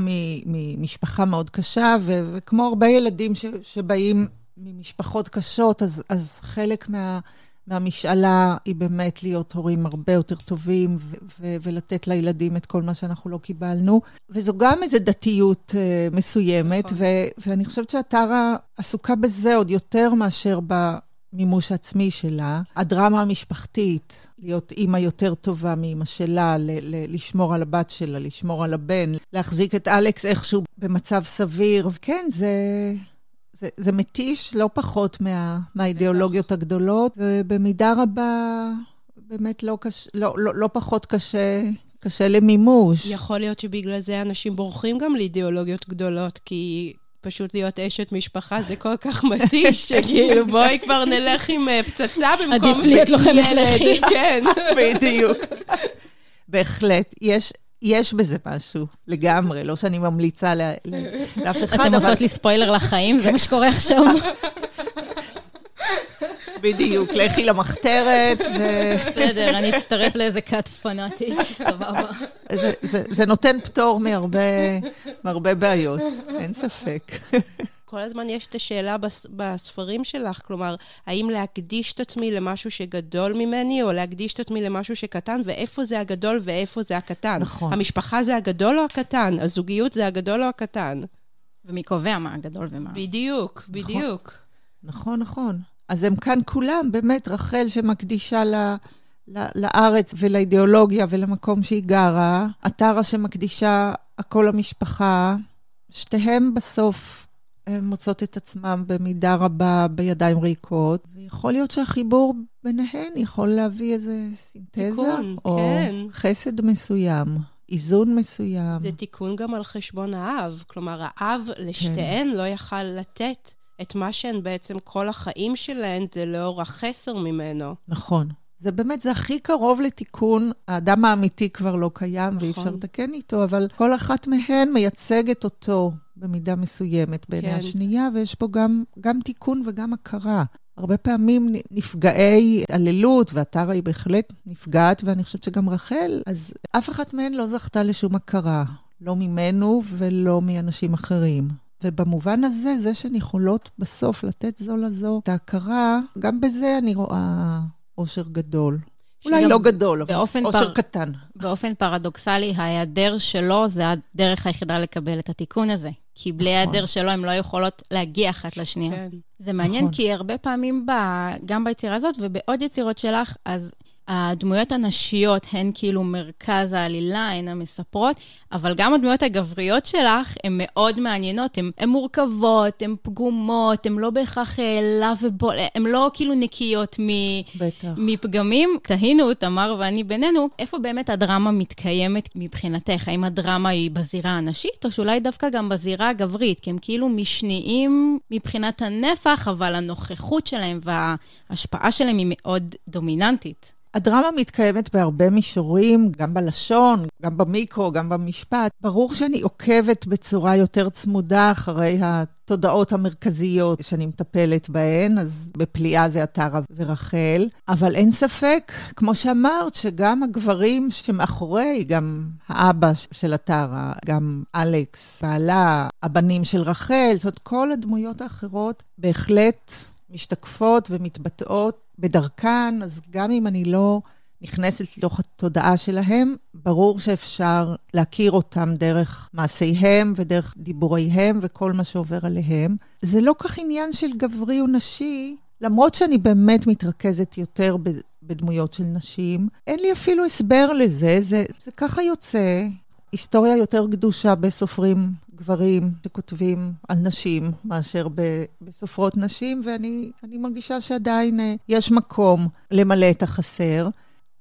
ממשפחה מאוד קשה, ו, וכמו הרבה ילדים ש, שבאים ממשפחות קשות, אז, אז חלק מה, מהמשאלה היא באמת להיות הורים הרבה יותר טובים ו- ו- ולתת לילדים את כל מה שאנחנו לא קיבלנו. וזו גם איזו דתיות uh, מסוימת, נכון. ו- ואני חושבת שהטרה עסוקה בזה עוד יותר מאשר במימוש העצמי שלה. הדרמה המשפחתית, להיות אימא יותר טובה מאימא שלה, ל- ל- לשמור על הבת שלה, לשמור על הבן, להחזיק את אלכס איכשהו במצב סביר. כן, זה... זה, זה מתיש לא פחות מה, מהאידיאולוגיות הגדולות, ובמידה רבה באמת לא, קש, לא, לא, לא פחות קשה, קשה למימוש. יכול להיות שבגלל זה אנשים בורחים גם לאידיאולוגיות גדולות, כי פשוט להיות אשת משפחה זה כל כך מתיש, שכאילו בואי כבר נלך עם אה, פצצה במקום... עדיף להיות לוחמת לחי. כן, בדיוק. בהחלט. יש יש בזה משהו, לגמרי, לא שאני ממליצה לאף אחד, אבל... אתם עושות לי ספוילר לחיים, זה מה שקורה עכשיו. בדיוק, לכי למחתרת ו... בסדר, אני אצטרף לאיזה כת פנאטית, סבבה. זה נותן פטור מהרבה בעיות, אין ספק. כל הזמן יש את השאלה בס, בספרים שלך, כלומר, האם להקדיש את עצמי למשהו שגדול ממני, או להקדיש את עצמי למשהו שקטן, ואיפה זה הגדול ואיפה זה הקטן. נכון. המשפחה זה הגדול או הקטן? הזוגיות זה הגדול או הקטן? ומי קובע מה הגדול ומה... בדיוק, בדיוק. נכון, נכון. נכון. אז הם כאן כולם, באמת, רחל שמקדישה ל... לארץ ולאידיאולוגיה ולמקום שהיא גרה, עטרה שמקדישה הכל למשפחה, שתיהם בסוף מוצאות את עצמם במידה רבה בידיים ריקות, ויכול להיות שהחיבור ביניהן יכול להביא איזה סינתזה, תיקון, או כן. חסד מסוים. איזון מסוים. זה תיקון גם על חשבון האב. כלומר, האב לשתיהן כן. לא יכל לתת את מה שהן בעצם כל החיים שלהן, זה לאור החסר ממנו. נכון. זה באמת, זה הכי קרוב לתיקון. האדם האמיתי כבר לא קיים ואי אפשר נכון. לתקן איתו, אבל כל אחת מהן מייצגת אותו במידה מסוימת בעיני כן. השנייה, ויש פה גם, גם תיקון וגם הכרה. הרבה פעמים נפגעי התעללות, והטרה היא בהחלט נפגעת, ואני חושבת שגם רחל, אז אף אחת מהן לא זכתה לשום הכרה, לא ממנו ולא מאנשים אחרים. ובמובן הזה, זה שהן יכולות בסוף לתת זו לזו את ההכרה, גם בזה אני רואה אושר גדול. אולי לא גדול, אבל אושר פר- קטן. באופן פרדוקסלי, ההיעדר שלו זה הדרך היחידה לקבל את התיקון הזה. כי בלי נכון. ההיעדר שלו, הן לא יכולות להגיע אחת לשנייה. כן. זה מעניין, נכון. כי הרבה פעמים, ב, גם ביצירה הזאת ובעוד יצירות שלך, אז הדמויות הנשיות הן כאילו מרכז העלילה, הן המספרות, אבל גם הדמויות הגבריות שלך הן מאוד מעניינות, הן הן מורכבות, הן פגומות, הן לא בהכרח אה, לה ובול, הן לא כאילו נקיות מ... בטח. מפגמים, תהינו, תמר ואני בינינו, איפה באמת הדרמה מתקיימת מבחינתך? האם הדרמה היא בזירה הנשית, או שאולי דווקא גם בזירה הגברית? כי הם כאילו משניים מבחינת הנפח, אבל הנוכחות שלהם וההשפעה שלהם היא מאוד דומיננטית. הדרמה מתקיימת בהרבה מישורים, גם בלשון, גם במיקרו, גם במשפט. ברור שאני עוקבת בצורה יותר צמודה אחרי התודעות המרכזיות שאני מטפלת בהן, אז בפליאה זה עטרה ורחל. אבל אין ספק, כמו שאמרת, שגם הגברים שמאחורי, גם האבא של עטרה, גם אלכס, בעלה, הבנים של רחל, זאת אומרת, כל הדמויות האחרות בהחלט משתקפות ומתבטאות בדרכן, אז גם אם אני לא נכנסת לתוך התודעה שלהם, ברור שאפשר להכיר אותם דרך מעשיהם ודרך דיבוריהם וכל מה שעובר עליהם. זה לא כך עניין של גברי או נשי, למרות שאני באמת מתרכזת יותר בדמויות של נשים. אין לי אפילו הסבר לזה, זה, זה ככה יוצא. היסטוריה יותר גדושה בסופרים גברים שכותבים על נשים מאשר בסופרות נשים, ואני אני מרגישה שעדיין אה, יש מקום למלא את החסר.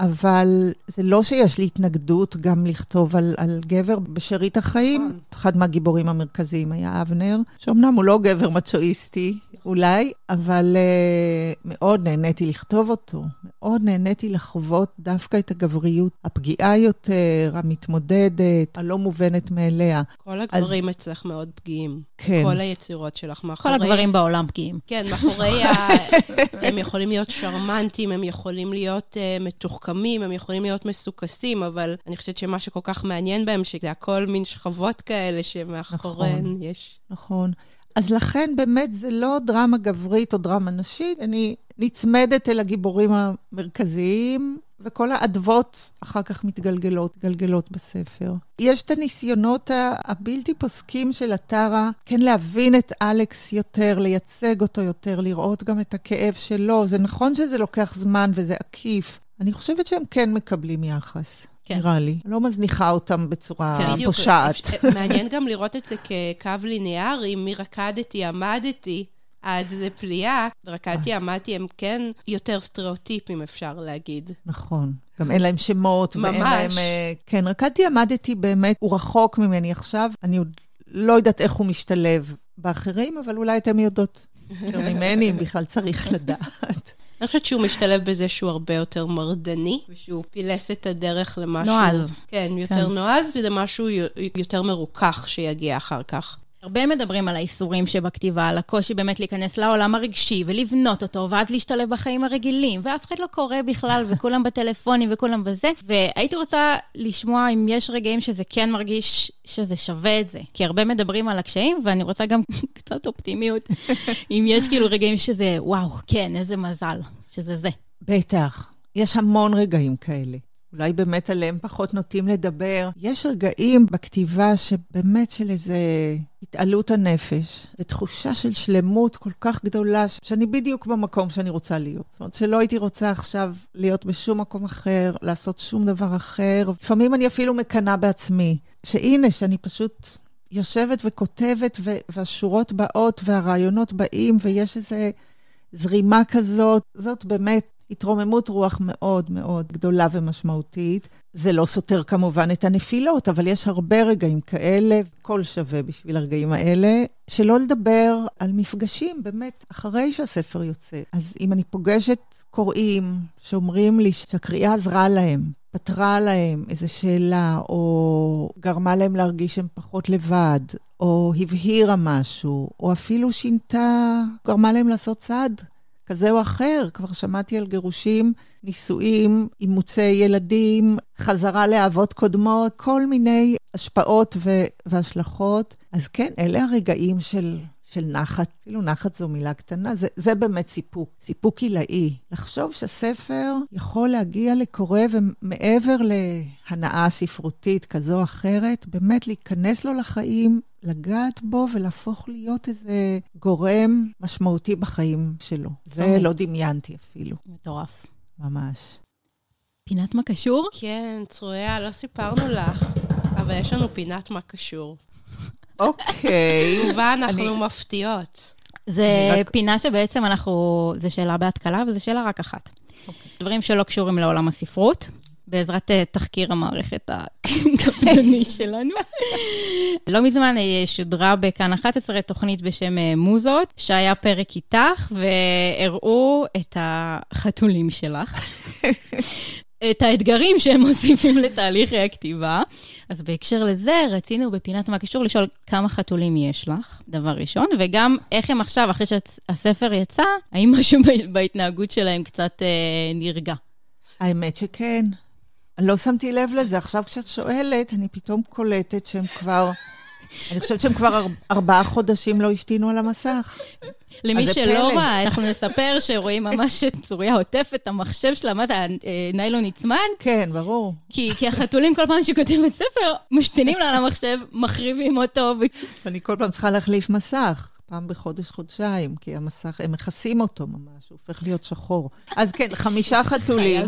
אבל זה לא שיש לי התנגדות גם לכתוב על, על גבר בשארית החיים. נכון. אחד מהגיבורים המרכזיים היה אבנר, שאומנם הוא לא גבר מצ'ואיסטי, אולי, אבל uh, מאוד נהניתי לכתוב אותו. מאוד נהניתי לחוות דווקא את הגבריות הפגיעה יותר, המתמודדת, הלא מובנת מאליה. כל הגברים אצלך מאוד פגיעים. כן. כל היצירות שלך כל מאחורי... הגברים בעולם פגיעים. כן, מאחורי ה... הם יכולים להיות שרמנטיים, הם יכולים להיות uh, מתוחכמים, הם יכולים להיות מסוכסים, אבל אני חושבת שמה שכל כך מעניין בהם, שזה הכל מין שכבות כאלה שמאחוריהן נכון. יש... נכון. אז לכן באמת זה לא דרמה גברית או דרמה נשית, אני נצמדת אל הגיבורים המרכזיים, וכל האדוות אחר כך מתגלגלות, מתגלגלות בספר. יש את הניסיונות הבלתי פוסקים של הטרה, כן להבין את אלכס יותר, לייצג אותו יותר, לראות גם את הכאב שלו. זה נכון שזה לוקח זמן וזה עקיף. אני חושבת שהם כן מקבלים יחס. כן. נראה לי. לא מזניחה אותם בצורה כן, בדיוק. פושעת. אפ- מעניין גם לראות את זה כקו ליניארי, מרקדתי, עמדתי. עד לפליאה, רקדתי, עמדתי, הם כן יותר סטריאוטיפים, אפשר להגיד. נכון. גם אין להם שמות, ואין ממש. להם... אה, כן, רקדתי, עמדתי באמת, הוא רחוק ממני עכשיו. אני עוד לא יודעת איך הוא משתלב באחרים, אבל אולי אתם יודעות יותר ממני, אם בכלל צריך לדעת. אני חושבת שהוא משתלב בזה שהוא הרבה יותר מרדני, ושהוא פילס את הדרך למשהו... נועז. כן, יותר נועז, זה משהו יותר מרוכך שיגיע אחר כך. הרבה מדברים על האיסורים שבכתיבה, על הקושי באמת להיכנס לעולם הרגשי ולבנות אותו, ואז להשתלב בחיים הרגילים, ואף אחד לא קורא בכלל, וכולם בטלפונים וכולם בזה. והייתי רוצה לשמוע אם יש רגעים שזה כן מרגיש שזה שווה את זה. כי הרבה מדברים על הקשיים, ואני רוצה גם קצת אופטימיות, אם יש כאילו רגעים שזה, וואו, כן, איזה מזל, שזה זה. בטח. יש המון רגעים כאלה. אולי באמת עליהם פחות נוטים לדבר. יש רגעים בכתיבה שבאמת של איזה התעלות הנפש, ותחושה של שלמות כל כך גדולה, שאני בדיוק במקום שאני רוצה להיות. זאת אומרת, שלא הייתי רוצה עכשיו להיות בשום מקום אחר, לעשות שום דבר אחר. לפעמים אני אפילו מקנאה בעצמי, שהנה, שאני פשוט יושבת וכותבת, ו- והשורות באות והרעיונות באים, ויש איזה זרימה כזאת. זאת באמת התרוממות רוח מאוד מאוד גדולה ומשמעותית. זה לא סותר כמובן את הנפילות, אבל יש הרבה רגעים כאלה, קול שווה בשביל הרגעים האלה, שלא לדבר על מפגשים, באמת, אחרי שהספר יוצא. אז אם אני פוגשת קוראים שאומרים לי שהקריאה עזרה להם, פתרה להם איזו שאלה, או גרמה להם להרגיש שהם פחות לבד, או הבהירה משהו, או אפילו שינתה, גרמה להם לעשות צעד כזה או אחר. כבר שמעתי על גירושים, נישואים, אימוצי ילדים, חזרה לאהבות קודמות, כל מיני השפעות ו- והשלכות. אז כן, אלה הרגעים של של נחת, אפילו נחת זו מילה קטנה, זה, זה באמת סיפוק, סיפוק עילאי. לחשוב שהספר יכול להגיע לקורא ומעבר להנאה ספרותית כזו או אחרת, באמת להיכנס לו לחיים, לגעת בו ולהפוך להיות איזה גורם משמעותי בחיים שלו. זה לא דמיינתי אפילו. מטורף. ממש. פינת מה קשור? כן, צרויה, לא סיפרנו לך, אבל יש לנו פינת מה קשור. אוקיי. ובה אנחנו מפתיעות. זה רק... פינה שבעצם אנחנו, זו שאלה בהתקלה וזו שאלה רק אחת. Okay. אוקיי. דברים שלא קשורים לעולם הספרות, בעזרת uh, תחקיר המערכת הקפדני שלנו. לא מזמן uh, שודרה בכאן 11 תוכנית בשם uh, מוזות, שהיה פרק איתך, והראו את החתולים שלך. את האתגרים שהם מוסיפים לתהליך הכתיבה. אז בהקשר לזה, רצינו בפינת מה קשור לשאול כמה חתולים יש לך, דבר ראשון, וגם איך הם עכשיו, אחרי שהספר יצא, האם משהו בהתנהגות שלהם קצת אה, נרגע? האמת שכן. אני לא שמתי לב לזה. עכשיו כשאת שואלת, אני פתאום קולטת שהם כבר... אני חושבת שהם כבר ארבעה חודשים לא השתינו על המסך. למי שלא ראה, אנחנו נספר שרואים ממש את צוריה עוטפת את המחשב שלה, מה זה, הניילון נצמד? כן, ברור. כי, כי החתולים כל פעם שכותבים ספר, משתינים לה על המחשב, מחריבים אותו. אני כל פעם צריכה להחליף מסך. פעם בחודש-חודשיים, כי המסך, הם מכסים אותו ממש, הוא הופך להיות שחור. אז כן, חמישה חתולים.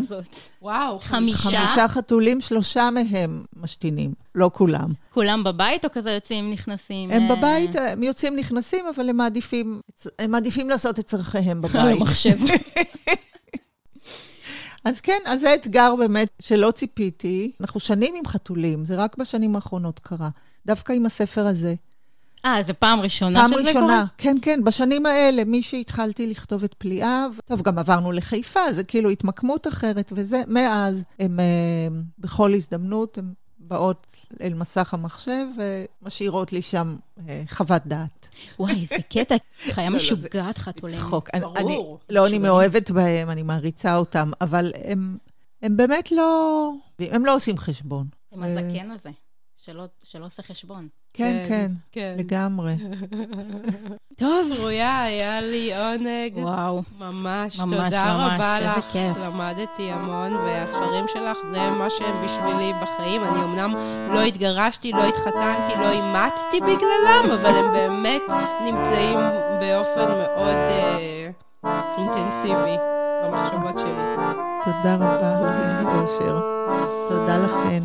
וואו, חמישה? חמישה חתולים, שלושה מהם משתינים, לא כולם. כולם בבית או כזה יוצאים, נכנסים? הם אה? בבית, הם יוצאים, נכנסים, אבל הם מעדיפים, הם מעדיפים לעשות את צורכיהם בבית. על המחשב. אז כן, אז זה אתגר באמת שלא ציפיתי. אנחנו שנים עם חתולים, זה רק בשנים האחרונות קרה. דווקא עם הספר הזה. אה, זו פעם ראשונה שזה קורה? פעם ראשונה, כן, כן. בשנים האלה, מי שהתחלתי לכתוב את פליאה, טוב, גם עברנו לחיפה, זה כאילו התמקמות אחרת, וזה, מאז, הם אה, בכל הזדמנות, הם באות אל מסך המחשב ומשאירות לי שם אה, חוות דעת. וואי, איזה קטע, חיה לא, לא, משוגעת חתולים. צחוק. ברור. לא, אני מאוהבת בהם, אני מעריצה אותם, אבל הם באמת לא, הם לא עושים חשבון. הם הזקן הזה. שלא, שלא עושה חשבון. כן, כן, כן, לגמרי. טוב, רויה, היה לי עונג. וואו. ממש, ממש תודה ממש, רבה לך. ממש, איזה כיף. למדתי המון, והספרים שלך זה מה שהם בשבילי בחיים. אני אמנם לא התגרשתי, לא התחתנתי, לא אימצתי בגללם, אבל הם באמת נמצאים באופן מאוד אה, אינטנסיבי במחשבות שלי. תודה רבה, איזה גושר. תודה לכן.